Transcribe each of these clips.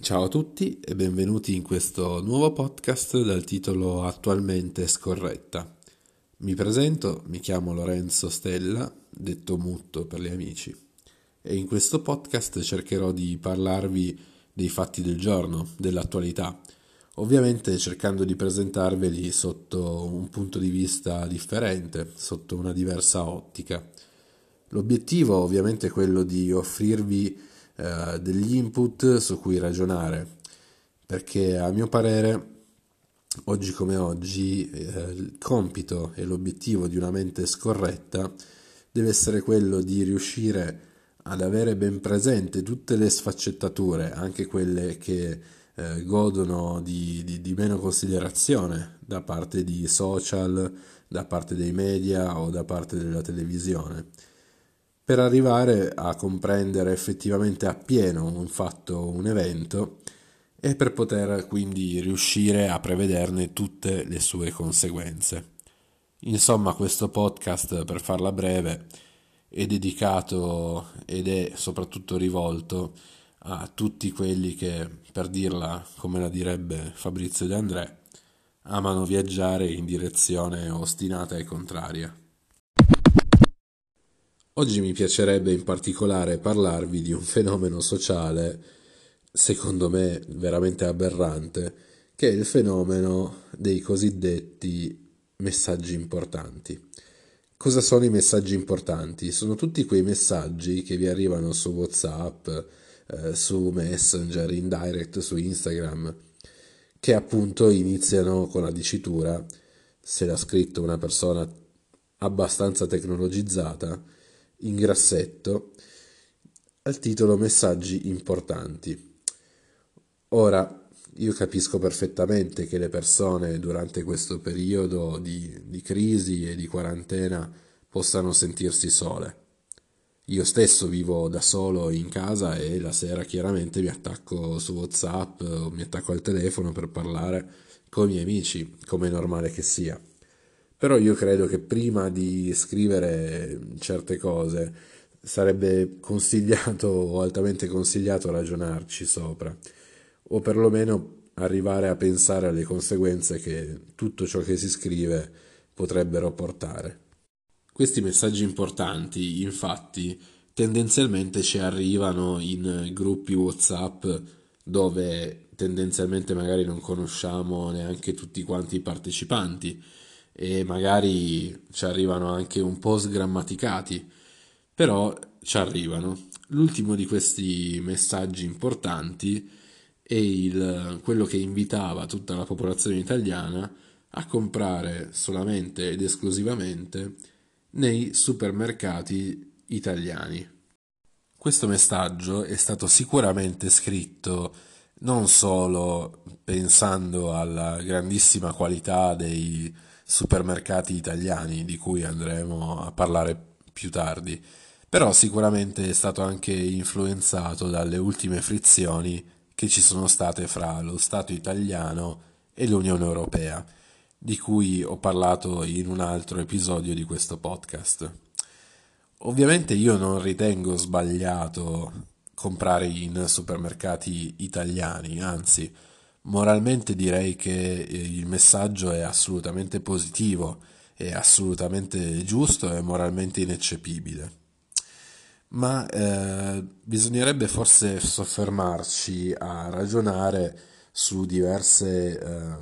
Ciao a tutti e benvenuti in questo nuovo podcast dal titolo Attualmente scorretta. Mi presento, mi chiamo Lorenzo Stella, detto Mutto per gli amici, e in questo podcast cercherò di parlarvi dei fatti del giorno, dell'attualità, ovviamente cercando di presentarveli sotto un punto di vista differente, sotto una diversa ottica. L'obiettivo ovviamente è quello di offrirvi eh, degli input su cui ragionare, perché a mio parere oggi come oggi eh, il compito e l'obiettivo di una mente scorretta deve essere quello di riuscire ad avere ben presente tutte le sfaccettature, anche quelle che eh, godono di, di, di, meno considerazione da parte di social, da parte dei media o da parte della televisione per arrivare a comprendere effettivamente appieno un fatto, un evento e per poter quindi riuscire a prevederne tutte le sue conseguenze. Insomma, questo podcast, per farla breve, è dedicato ed è soprattutto rivolto a tutti quelli che, per dirla come la direbbe Fabrizio De André, amano viaggiare in direzione ostinata e contraria. Oggi mi piacerebbe in particolare parlarvi di un fenomeno sociale, secondo me veramente aberrante, che è il fenomeno dei cosiddetti messaggi importanti. Cosa sono i messaggi importanti? Sono tutti quei messaggi che vi arrivano su WhatsApp, eh, su Messenger, in direct, su Instagram, che appunto iniziano con la dicitura, se l'ha scritto una persona abbastanza tecnologizzata, in grassetto al titolo Messaggi importanti. Ora, io capisco perfettamente che le persone durante questo periodo di, di crisi e di quarantena possano sentirsi sole. Io stesso vivo da solo in casa e la sera chiaramente mi attacco su WhatsApp o mi attacco al telefono per parlare con i miei amici, come è normale che sia. Però io credo che prima di scrivere certe cose sarebbe consigliato o altamente consigliato ragionarci sopra, o perlomeno arrivare a pensare alle conseguenze che tutto ciò che si scrive potrebbero portare. Questi messaggi importanti, infatti, tendenzialmente ci arrivano in gruppi WhatsApp dove tendenzialmente magari non conosciamo neanche tutti quanti i partecipanti e magari ci arrivano anche un po' sgrammaticati, però ci arrivano. L'ultimo di questi messaggi importanti è il, quello che invitava tutta la popolazione italiana a comprare solamente ed esclusivamente nei supermercati italiani. Questo messaggio è stato sicuramente scritto non solo pensando alla grandissima qualità dei supermercati italiani di cui andremo a parlare più tardi, però sicuramente è stato anche influenzato dalle ultime frizioni che ci sono state fra lo Stato italiano e l'Unione Europea, di cui ho parlato in un altro episodio di questo podcast. Ovviamente io non ritengo sbagliato comprare in supermercati italiani, anzi Moralmente direi che eh, il messaggio è assolutamente positivo, è assolutamente giusto e moralmente ineccepibile. Ma eh, bisognerebbe forse soffermarci a ragionare su diverse, eh,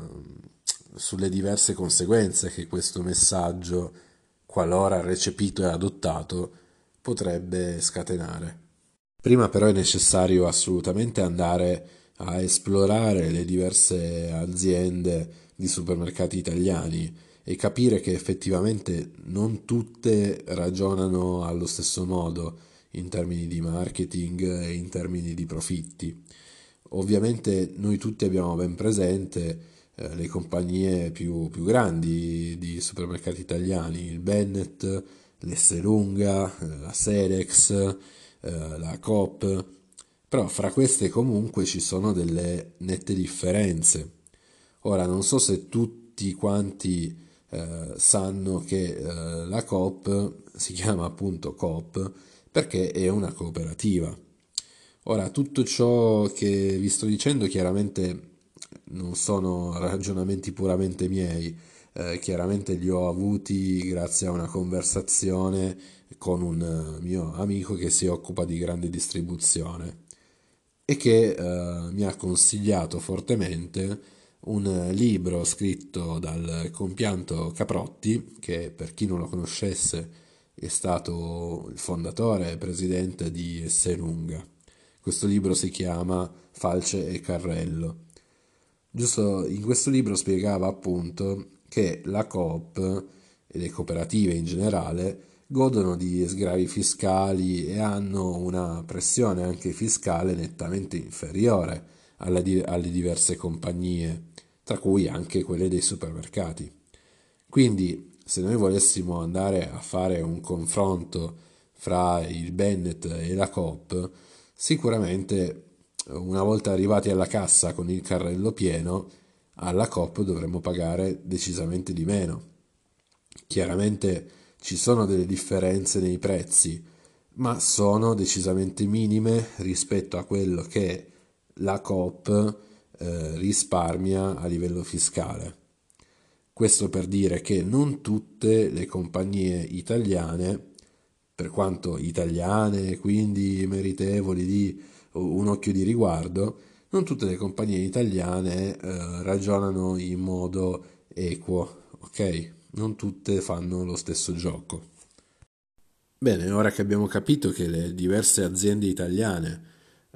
sulle diverse conseguenze che questo messaggio, qualora recepito e adottato, potrebbe scatenare. Prima però è necessario assolutamente andare a esplorare le diverse aziende di supermercati italiani e capire che effettivamente non tutte ragionano allo stesso modo in termini di marketing e in termini di profitti. Ovviamente noi tutti abbiamo ben presente eh, le compagnie più, più, grandi di supermercati italiani, il Bennett, l'Esselunga, eh, la Sedex, eh, la Coop, però fra queste comunque ci sono delle nette differenze. Ora non so se tutti quanti eh, sanno che eh, la Coop si chiama appunto Coop perché è una cooperativa. Ora, tutto ciò che vi sto dicendo chiaramente non sono ragionamenti puramente miei, eh, chiaramente li ho avuti grazie a una conversazione con un mio amico che si occupa di grande distribuzione e che eh, mi ha consigliato fortemente un libro scritto dal compianto Caprotti, che per chi non lo conoscesse è stato il fondatore e presidente di Esselunga. Questo libro si chiama Falce e Carrello. Giusto in questo libro spiegava appunto che la Coop e le cooperative in generale godono di sgravi fiscali e hanno una pressione anche fiscale nettamente inferiore alle, alle diverse compagnie, tra cui anche quelle dei supermercati. Quindi, se noi volessimo andare a fare un confronto fra il Bennett e la Coop, sicuramente una volta arrivati alla cassa con il carrello pieno, alla Coop dovremmo pagare decisamente di meno. Chiaramente ci sono delle differenze nei prezzi, ma sono decisamente minime rispetto a quello che la Coop eh, risparmia a livello fiscale. Questo per dire che non tutte le compagnie italiane, per quanto italiane, quindi meritevoli di un occhio di riguardo, non tutte le compagnie italiane eh, ragionano in modo equo, ok? Non tutte fanno lo stesso gioco. Bene, ora che abbiamo capito che le diverse aziende italiane,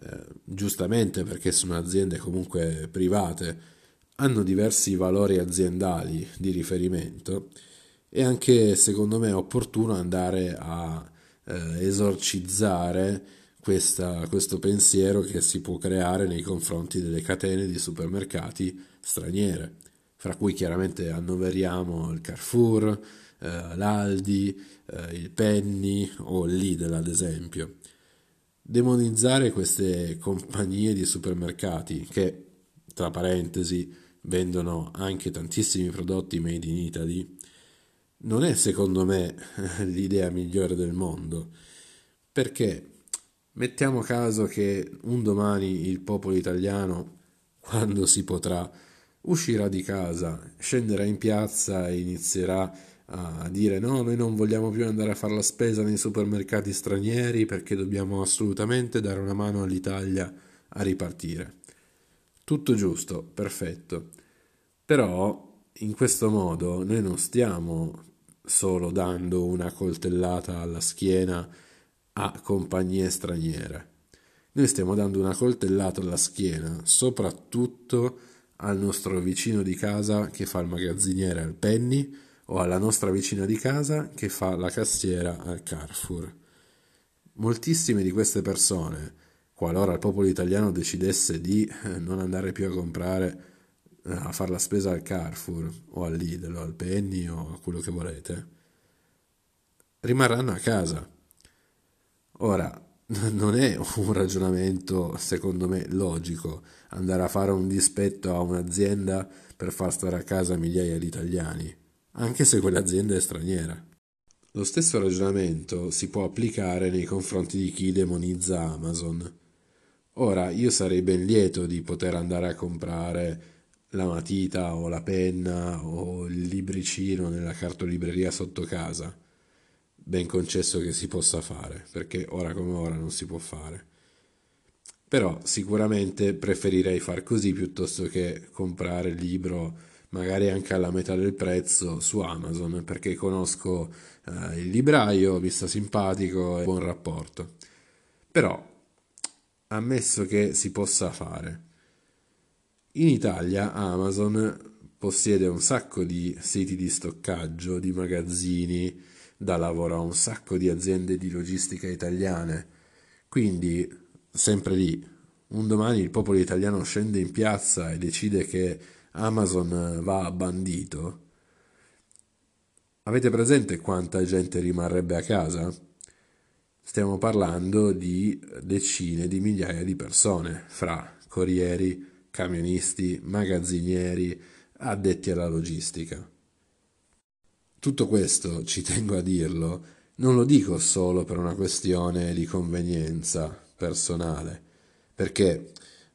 eh, giustamente perché sono aziende comunque private, hanno diversi valori aziendali di riferimento, è anche secondo me opportuno andare a eh, esorcizzare questa, questo pensiero che si può creare nei confronti delle catene di supermercati straniere, fra cui chiaramente annoveriamo il Carrefour, eh, l'Aldi, eh, il Penny o il Lidl ad esempio. Demonizzare queste compagnie di supermercati che, tra parentesi, vendono anche tantissimi prodotti made in Italy, non è secondo me l'idea migliore del mondo, perché Mettiamo caso che un domani il popolo italiano, quando si potrà, uscirà di casa, scenderà in piazza e inizierà a dire no, noi non vogliamo più andare a fare la spesa nei supermercati stranieri perché dobbiamo assolutamente dare una mano all'Italia a ripartire. Tutto giusto, perfetto. Però in questo modo noi non stiamo solo dando una coltellata alla schiena a compagnie straniere. Noi stiamo dando una coltellata alla schiena, soprattutto al nostro vicino di casa che fa il magazziniere al Penny o alla nostra vicina di casa che fa la cassiera al Carrefour. Moltissime di queste persone, qualora il popolo italiano decidesse di eh, non andare più a comprare eh, a fare la spesa al Carrefour o al Lidl o al Penny o a quello che volete, rimarranno a casa Ora, non è un ragionamento, secondo me, logico andare a fare un dispetto a un'azienda per far stare a casa migliaia di italiani, anche se quell'azienda è straniera. Lo stesso ragionamento si può applicare nei confronti di chi demonizza Amazon. Ora, io sarei ben lieto di poter andare a comprare la matita o la penna o il libricino nella cartolibreria sotto casa ben concesso che si possa fare, perché ora come ora non si può fare. Però sicuramente preferirei far così piuttosto che comprare il libro magari anche alla metà del prezzo su Amazon, perché conosco eh, il libraio, mi sta simpatico e buon rapporto. Però, ammesso che si possa fare, in Italia Amazon possiede un sacco di siti di stoccaggio, di magazzini, dà lavoro a un sacco di aziende di logistica italiane. Quindi, sempre lì, un domani il popolo italiano scende in piazza e decide che Amazon va bandito. Avete presente quanta gente rimarrebbe a casa? Stiamo parlando di decine di migliaia di persone, fra corrieri, camionisti, magazzinieri, addetti alla logistica. Tutto questo, ci tengo a dirlo, non lo dico solo per una questione di convenienza personale, perché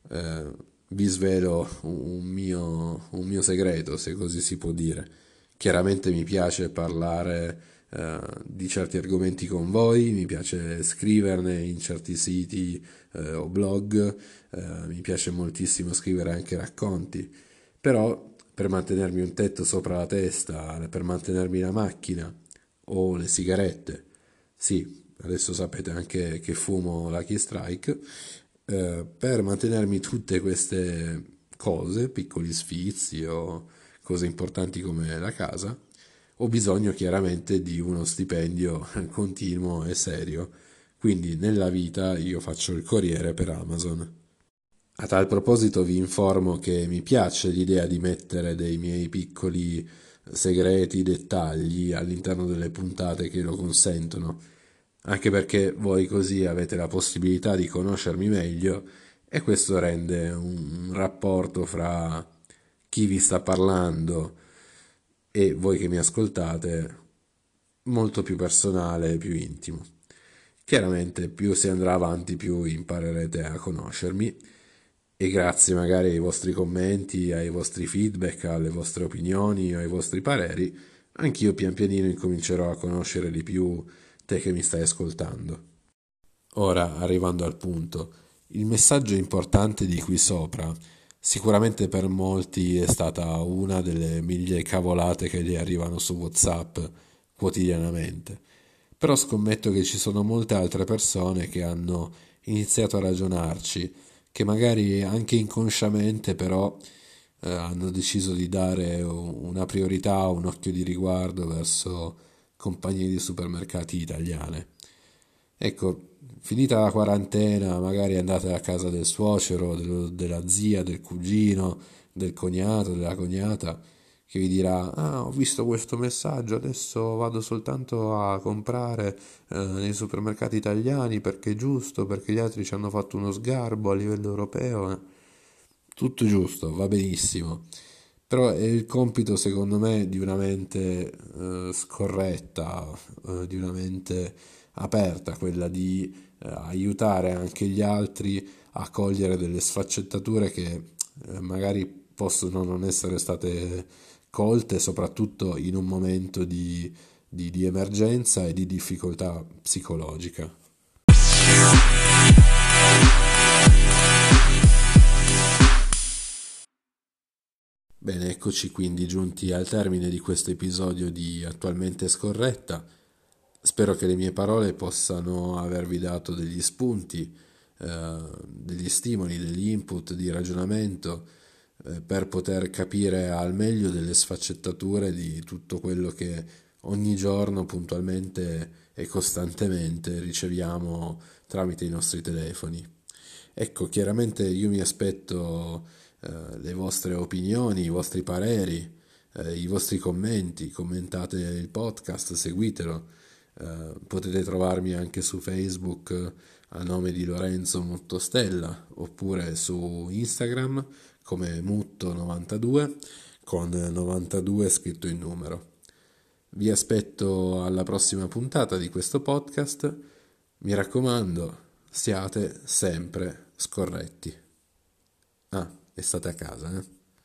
eh, vi svelo un mio, un mio segreto, se così si può dire. Chiaramente mi piace parlare eh, di certi argomenti con voi, mi piace scriverne in certi siti eh, o blog, eh, mi piace moltissimo scrivere anche racconti, però per mantenermi un tetto sopra la testa, per mantenermi la macchina o le sigarette, sì, adesso sapete anche che fumo Lucky Strike, eh, per mantenermi tutte queste cose, piccoli sfizi o cose importanti come la casa, ho bisogno chiaramente di uno stipendio continuo e serio. Quindi nella vita io faccio il corriere per Amazon. A tal proposito vi informo che mi piace l'idea di mettere dei miei piccoli segreti, dettagli all'interno delle puntate che lo consentono, anche perché voi così avete la possibilità di conoscermi meglio e questo rende un rapporto fra chi vi sta parlando e voi che mi ascoltate molto più personale e più intimo. Chiaramente più si andrà avanti più imparerete a conoscermi e grazie magari ai vostri commenti, ai vostri feedback, alle vostre opinioni o ai vostri pareri, anch'io pian pianino incomincerò a conoscere di più te che mi stai ascoltando. Ora, arrivando al punto, il messaggio importante di qui sopra Sicuramente per molti è stata una delle mille cavolate che gli arrivano su WhatsApp quotidianamente. Però scommetto che ci sono molte altre persone che hanno iniziato a ragionarci, che magari anche inconsciamente però eh, hanno deciso di dare una priorità, un occhio di riguardo verso compagnie di supermercati italiane. Ecco, finita la quarantena, magari andate a casa del suocero, del, della zia, del cugino, del cognato, della cognata, che vi dirà: Ah, ho visto questo messaggio, adesso vado soltanto a comprare eh, nei supermercati italiani perché è giusto, perché gli altri ci hanno fatto uno sgarbo a livello europeo. Tutto giusto, va benissimo. Però è il compito, secondo me, di una mente eh, scorretta, eh, di una mente aperta, quella di eh, aiutare anche gli altri a cogliere delle sfaccettature che eh, magari possono non essere state colte, soprattutto in un momento di, di, di emergenza e di difficoltà psicologica. Bene, eccoci quindi giunti al termine di questo episodio di Attualmente Scorretta. Spero che le mie parole possano avervi dato degli spunti, eh, degli stimoli, degli input di ragionamento per poter capire al meglio delle sfaccettature di tutto quello che ogni giorno puntualmente e costantemente riceviamo tramite i nostri telefoni. Ecco, chiaramente io mi aspetto eh, le vostre opinioni, i vostri pareri, eh, i vostri commenti, commentate il podcast, seguitelo eh, potete trovarmi anche su Facebook a nome di Lorenzo Muttostella oppure su Instagram come Mutto92 con 92 scritto in numero. Vi aspetto alla prossima puntata di questo podcast. Mi raccomando, siate sempre scorretti. Ah, e state a casa, eh?